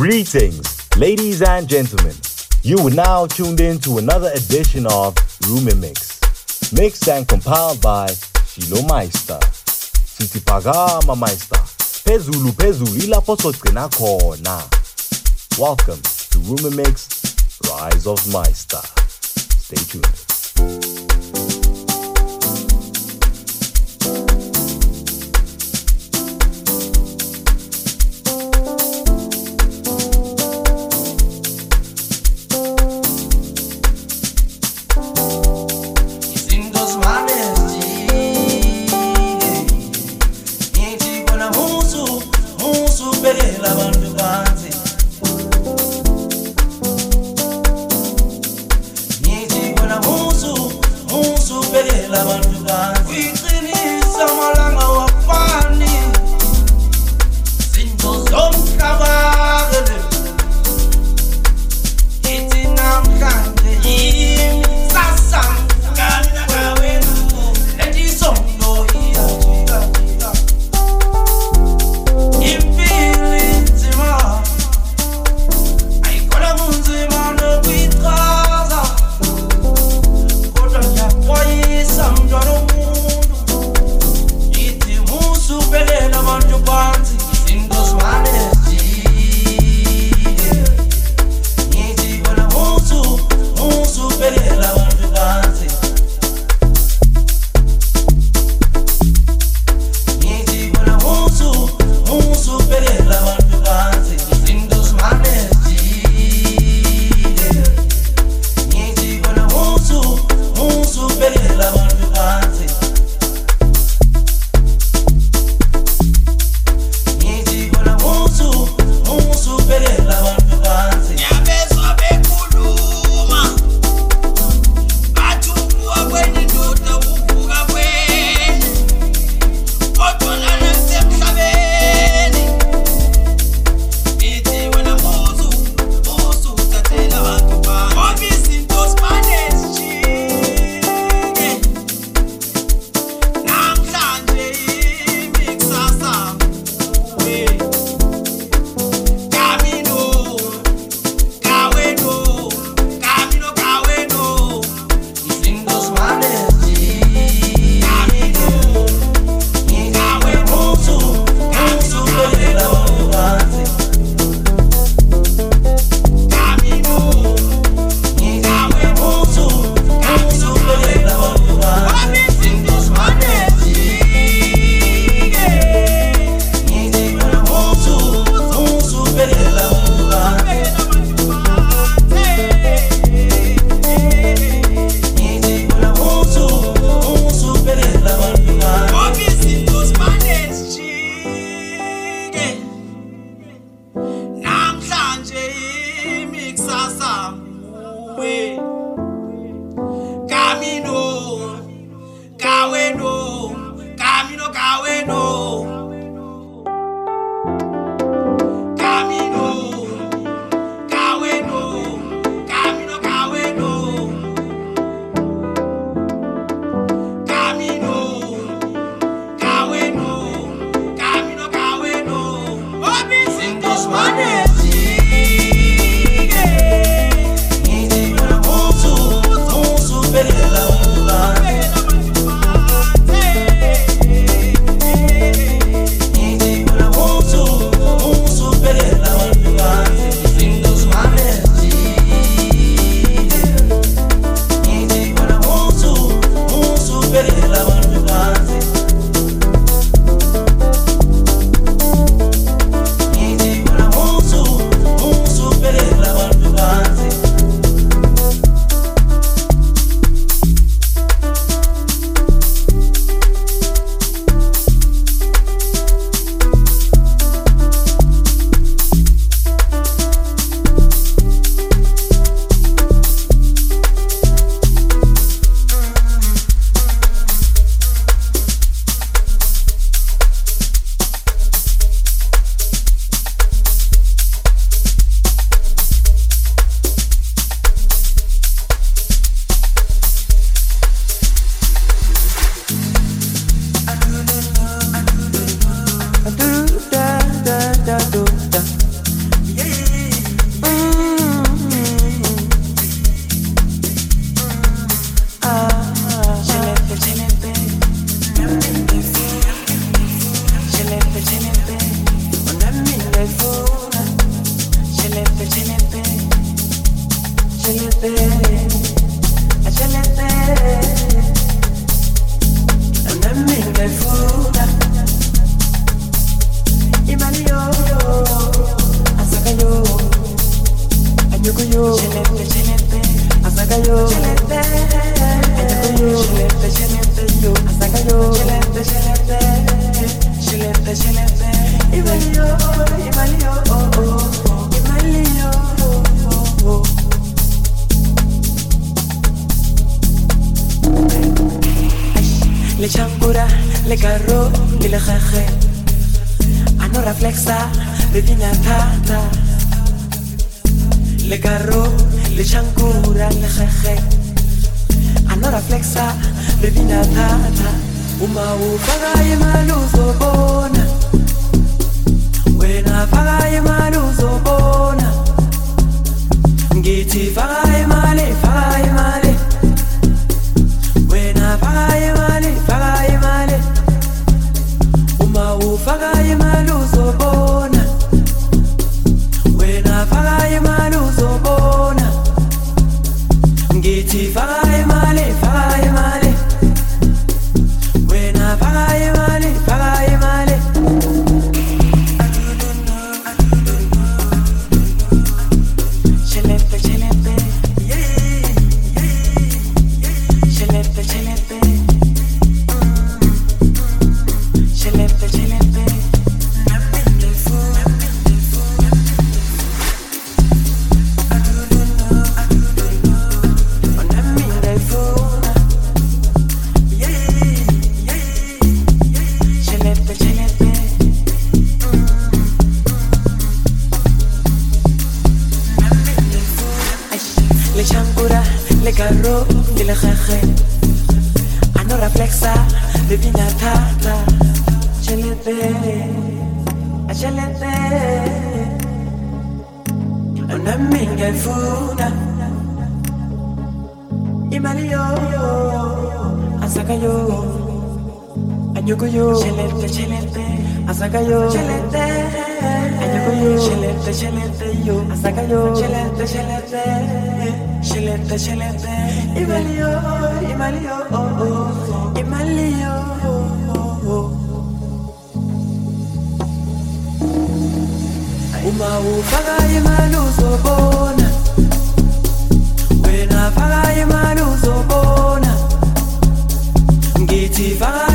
Greetings, ladies and gentlemen. You are now tuned in to another edition of Room & Mix, mixed and compiled by Shilo Meister. Sitipagama Meister, Pezulu Pezulu ilapho sogcina kona. Welcome to Room & Mix, Rise of Meister. Stay tuned. money. Le carro y le jajé, a no reflexar de vina tata. Le carro le changura, le jajé, a no reflexar de vina tata. Umau, vaga y malo, sobona. Buena, vaga y malo, sobona. Nguiti, vaga. imali yo asaka yo anyoko yo chelete chelete. Asaka yo chelete. Anyoko yo chelete chelete yo. Asaka yo chelete chelete. Chelete chelete. Imali yo imali yo imali yo uma ufaka imalusobona faka imali uzobona. Ngithi faka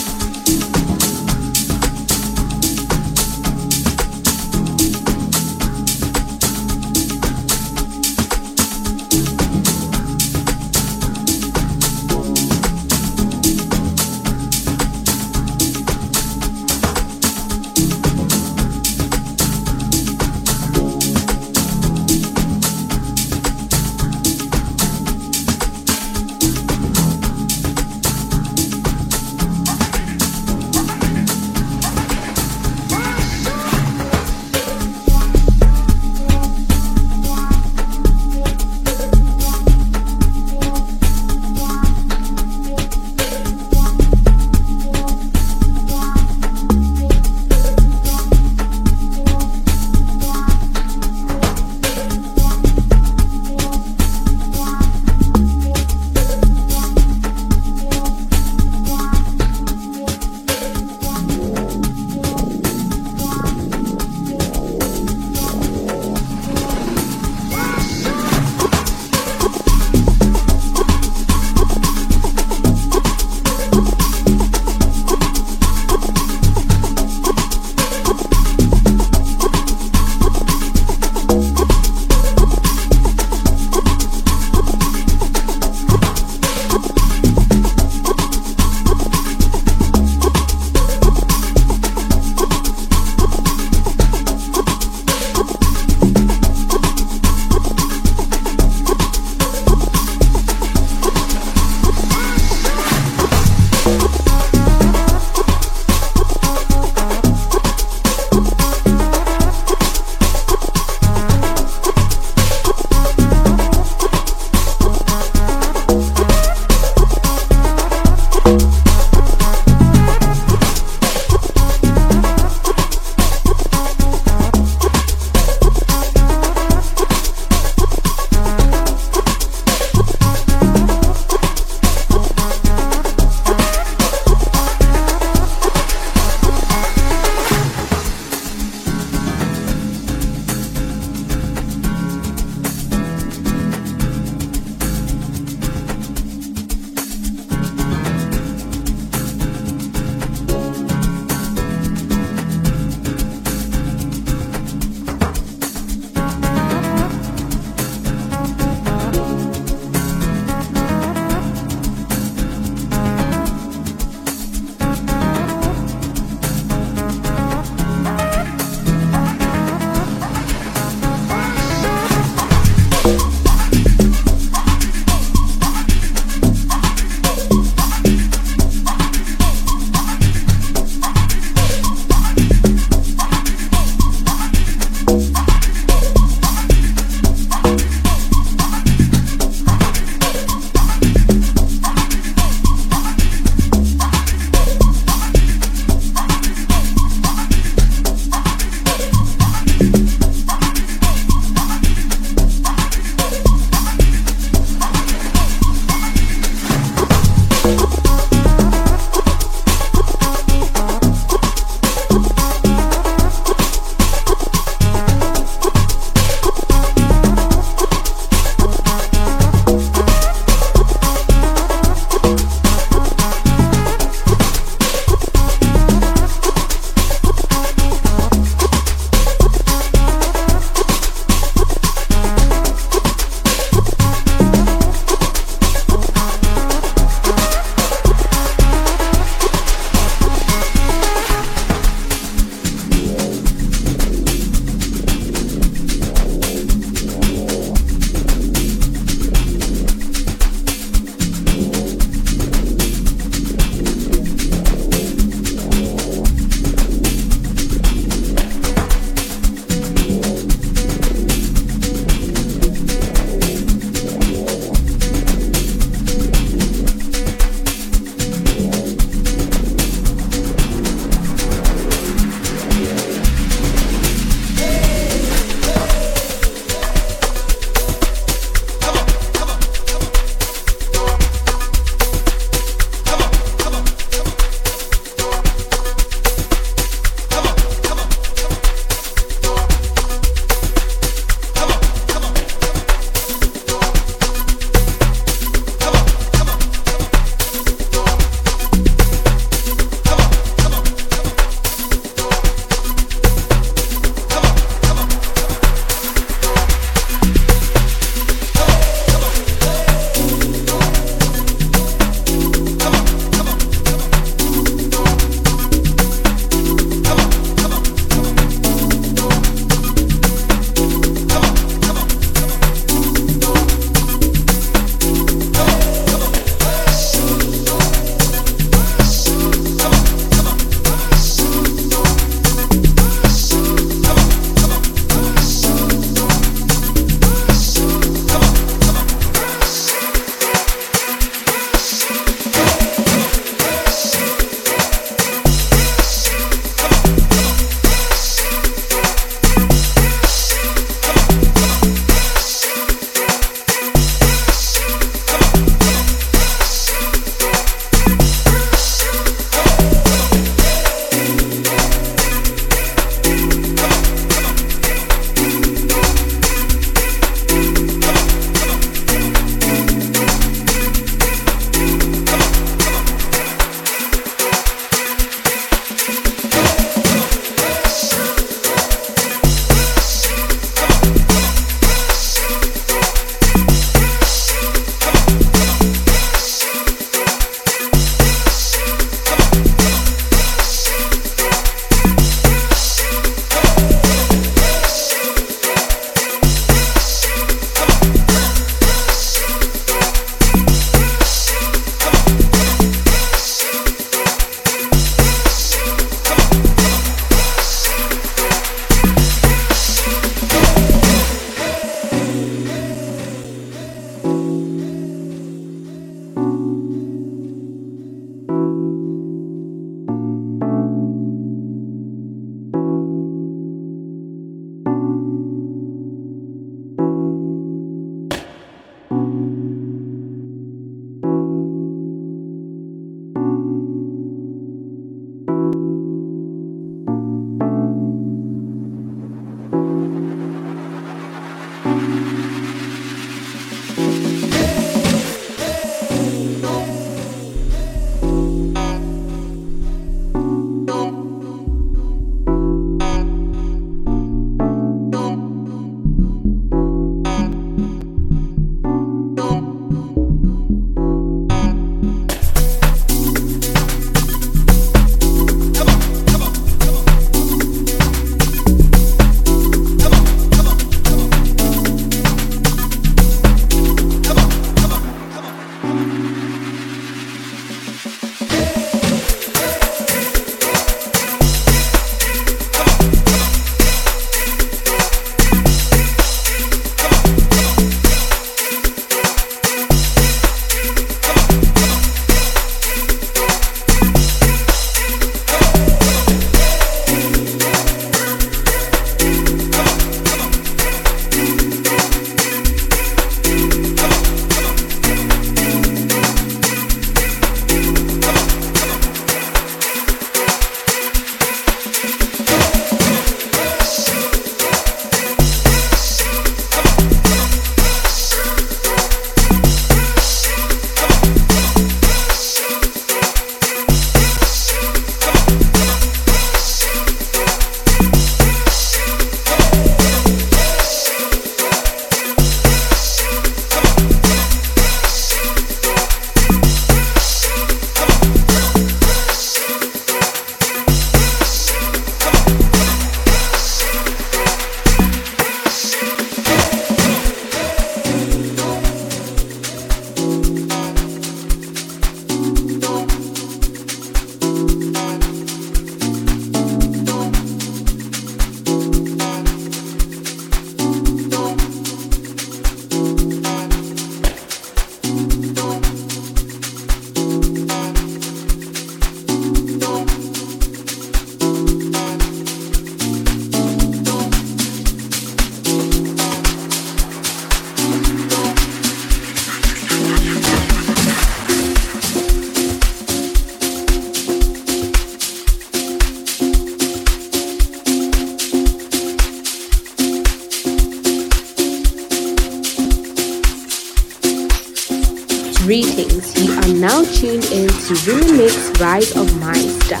tuned in to Remix Rise of Meister,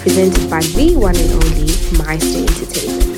presented by the one and only Meister Entertainment.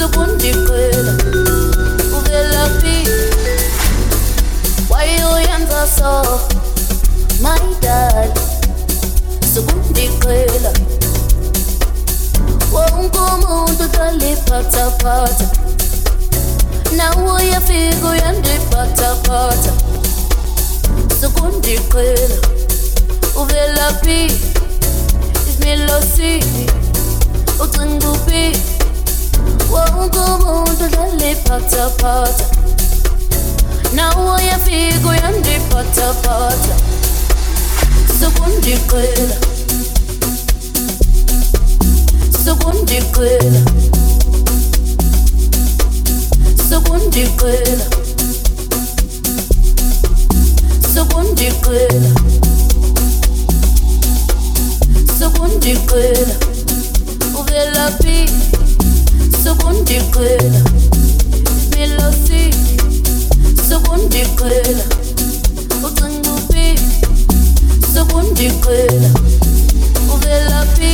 sokundiqela uvelaphi wayoyenza so my dad? Sokundiqela wonke umuntu taliphathaphatha nawe uyafika uyandiphathaphatha sokundiqela uvelaphi isimilosiphi ucinguphi wonke umuntu taliphathaphatha nawe uyafika uyandiphathaphatha sokundiqela sokundiqela sokundiqela sokundiqela sokundiqela uvelaphi sokundiqela milosi sokundiqela ucinguphi sokundiqela uvelaphi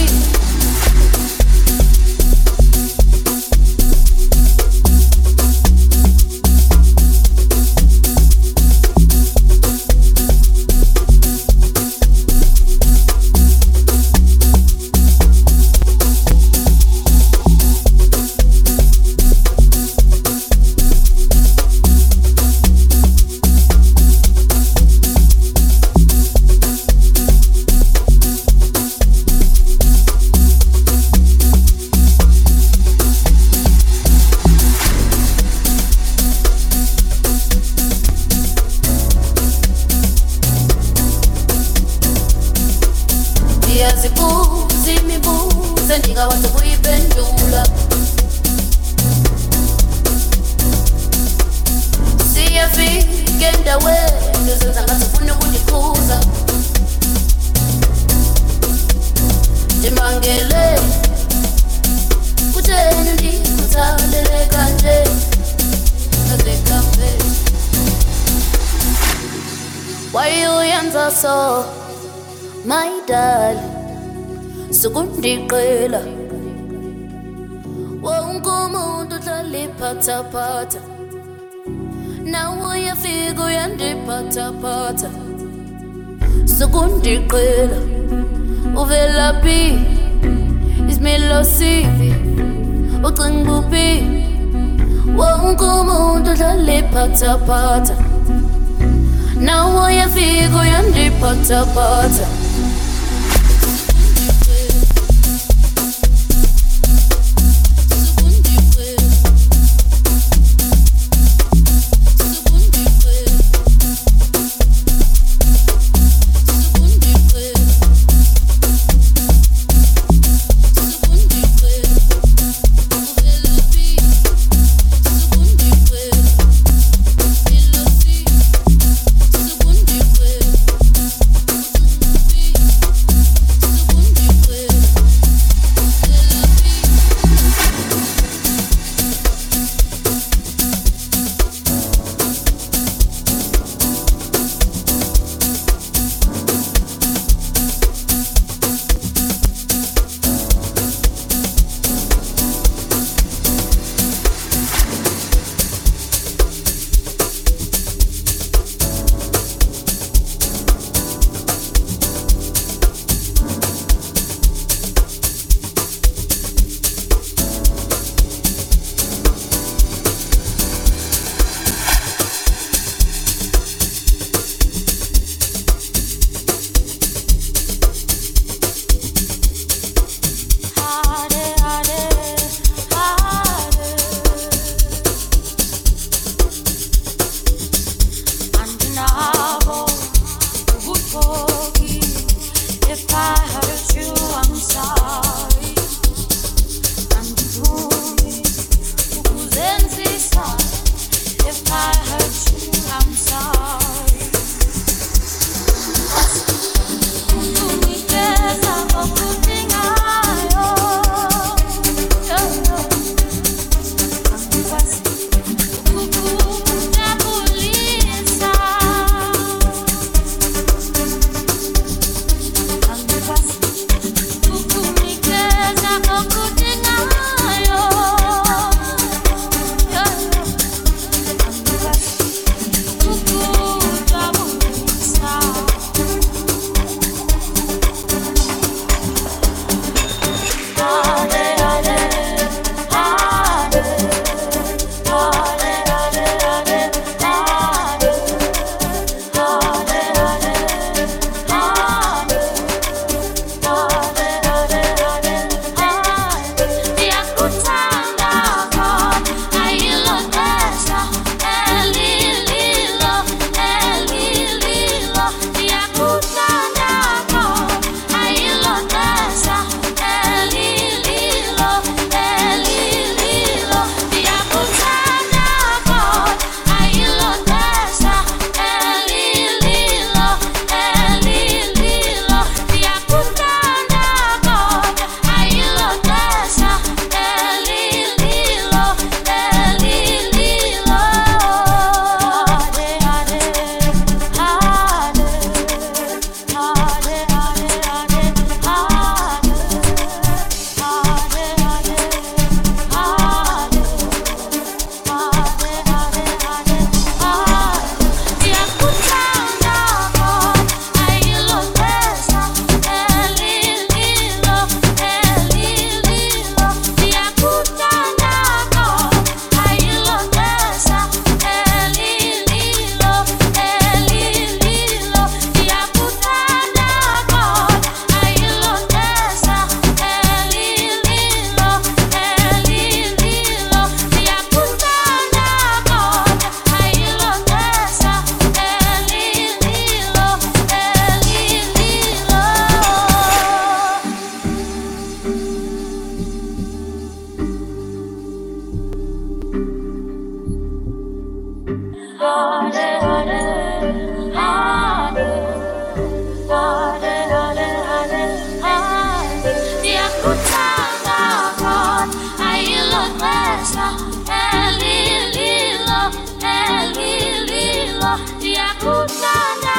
Diyakuthanda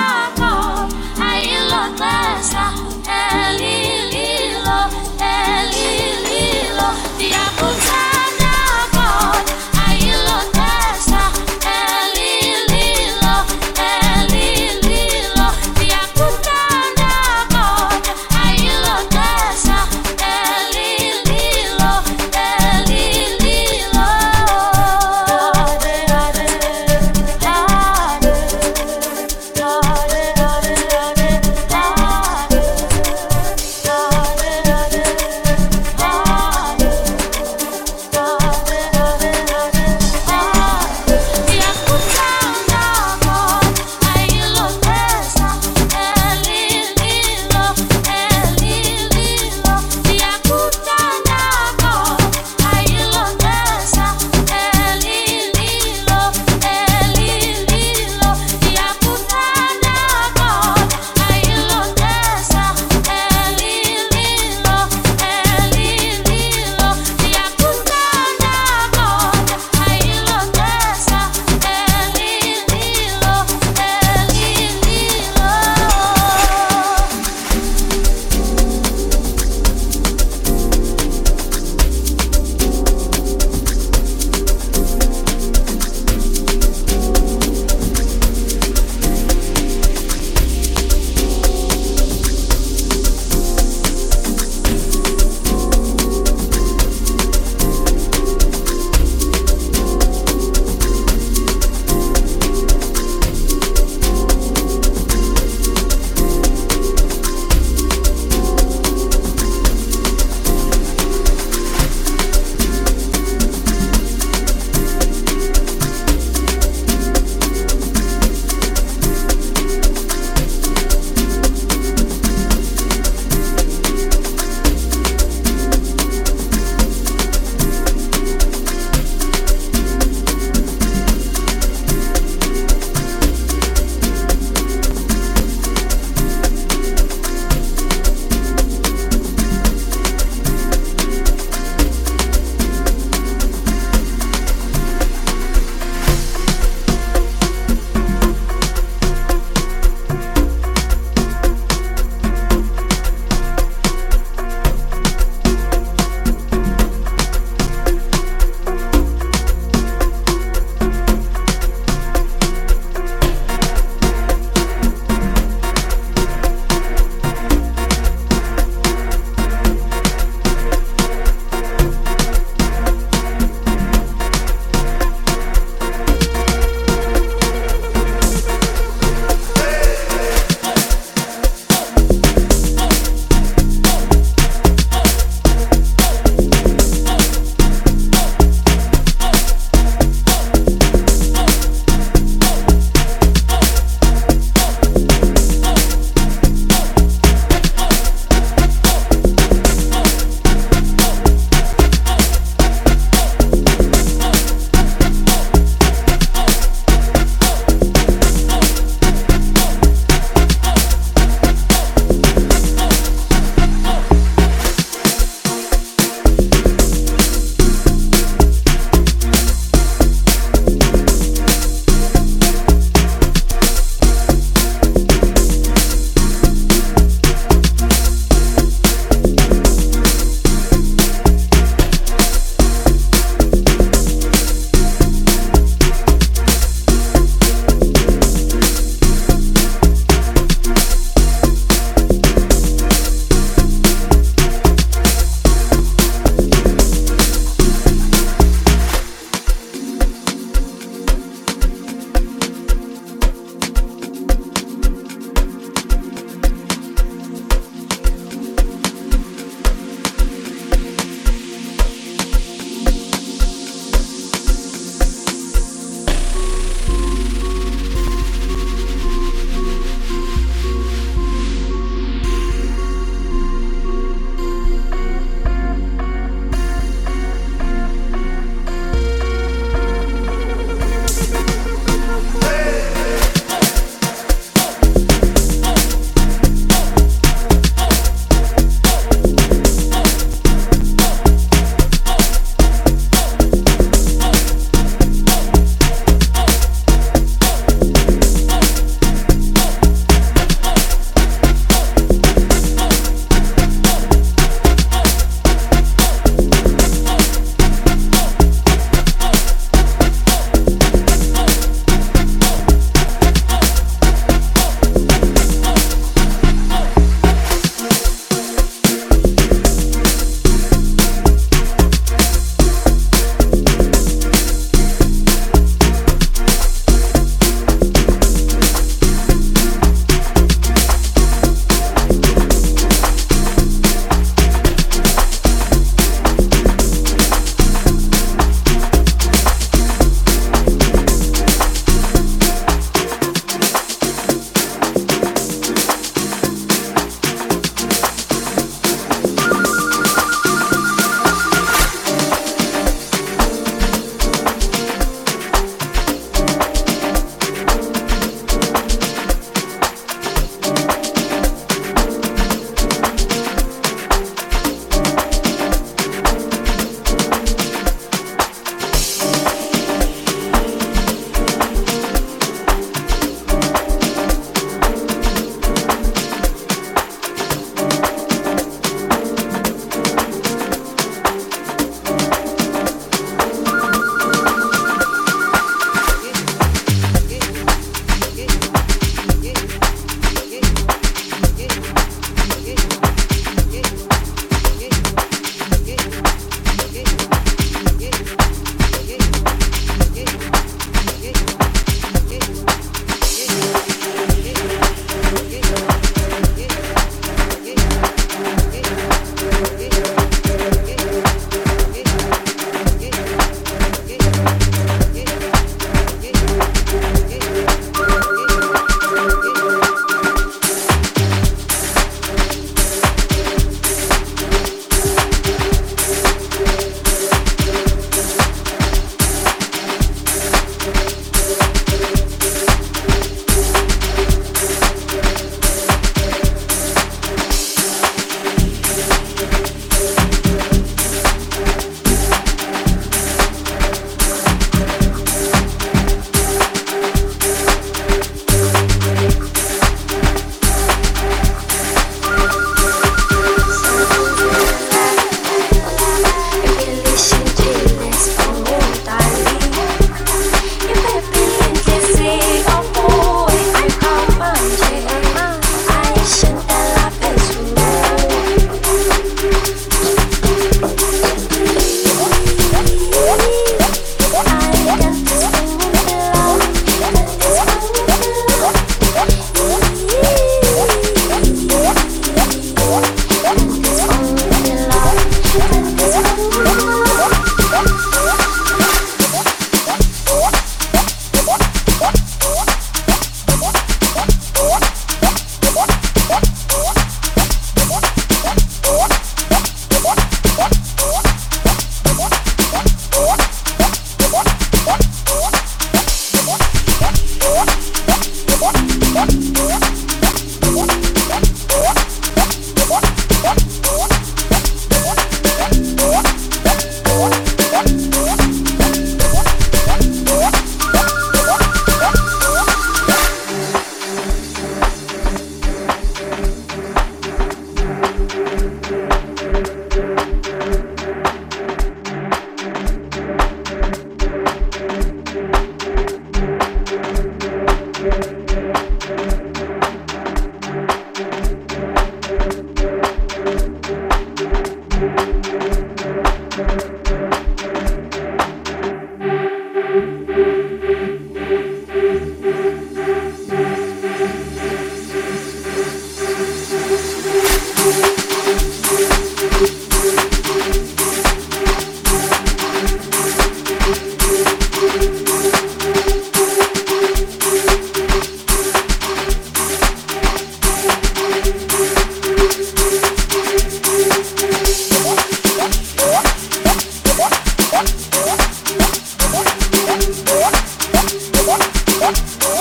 What?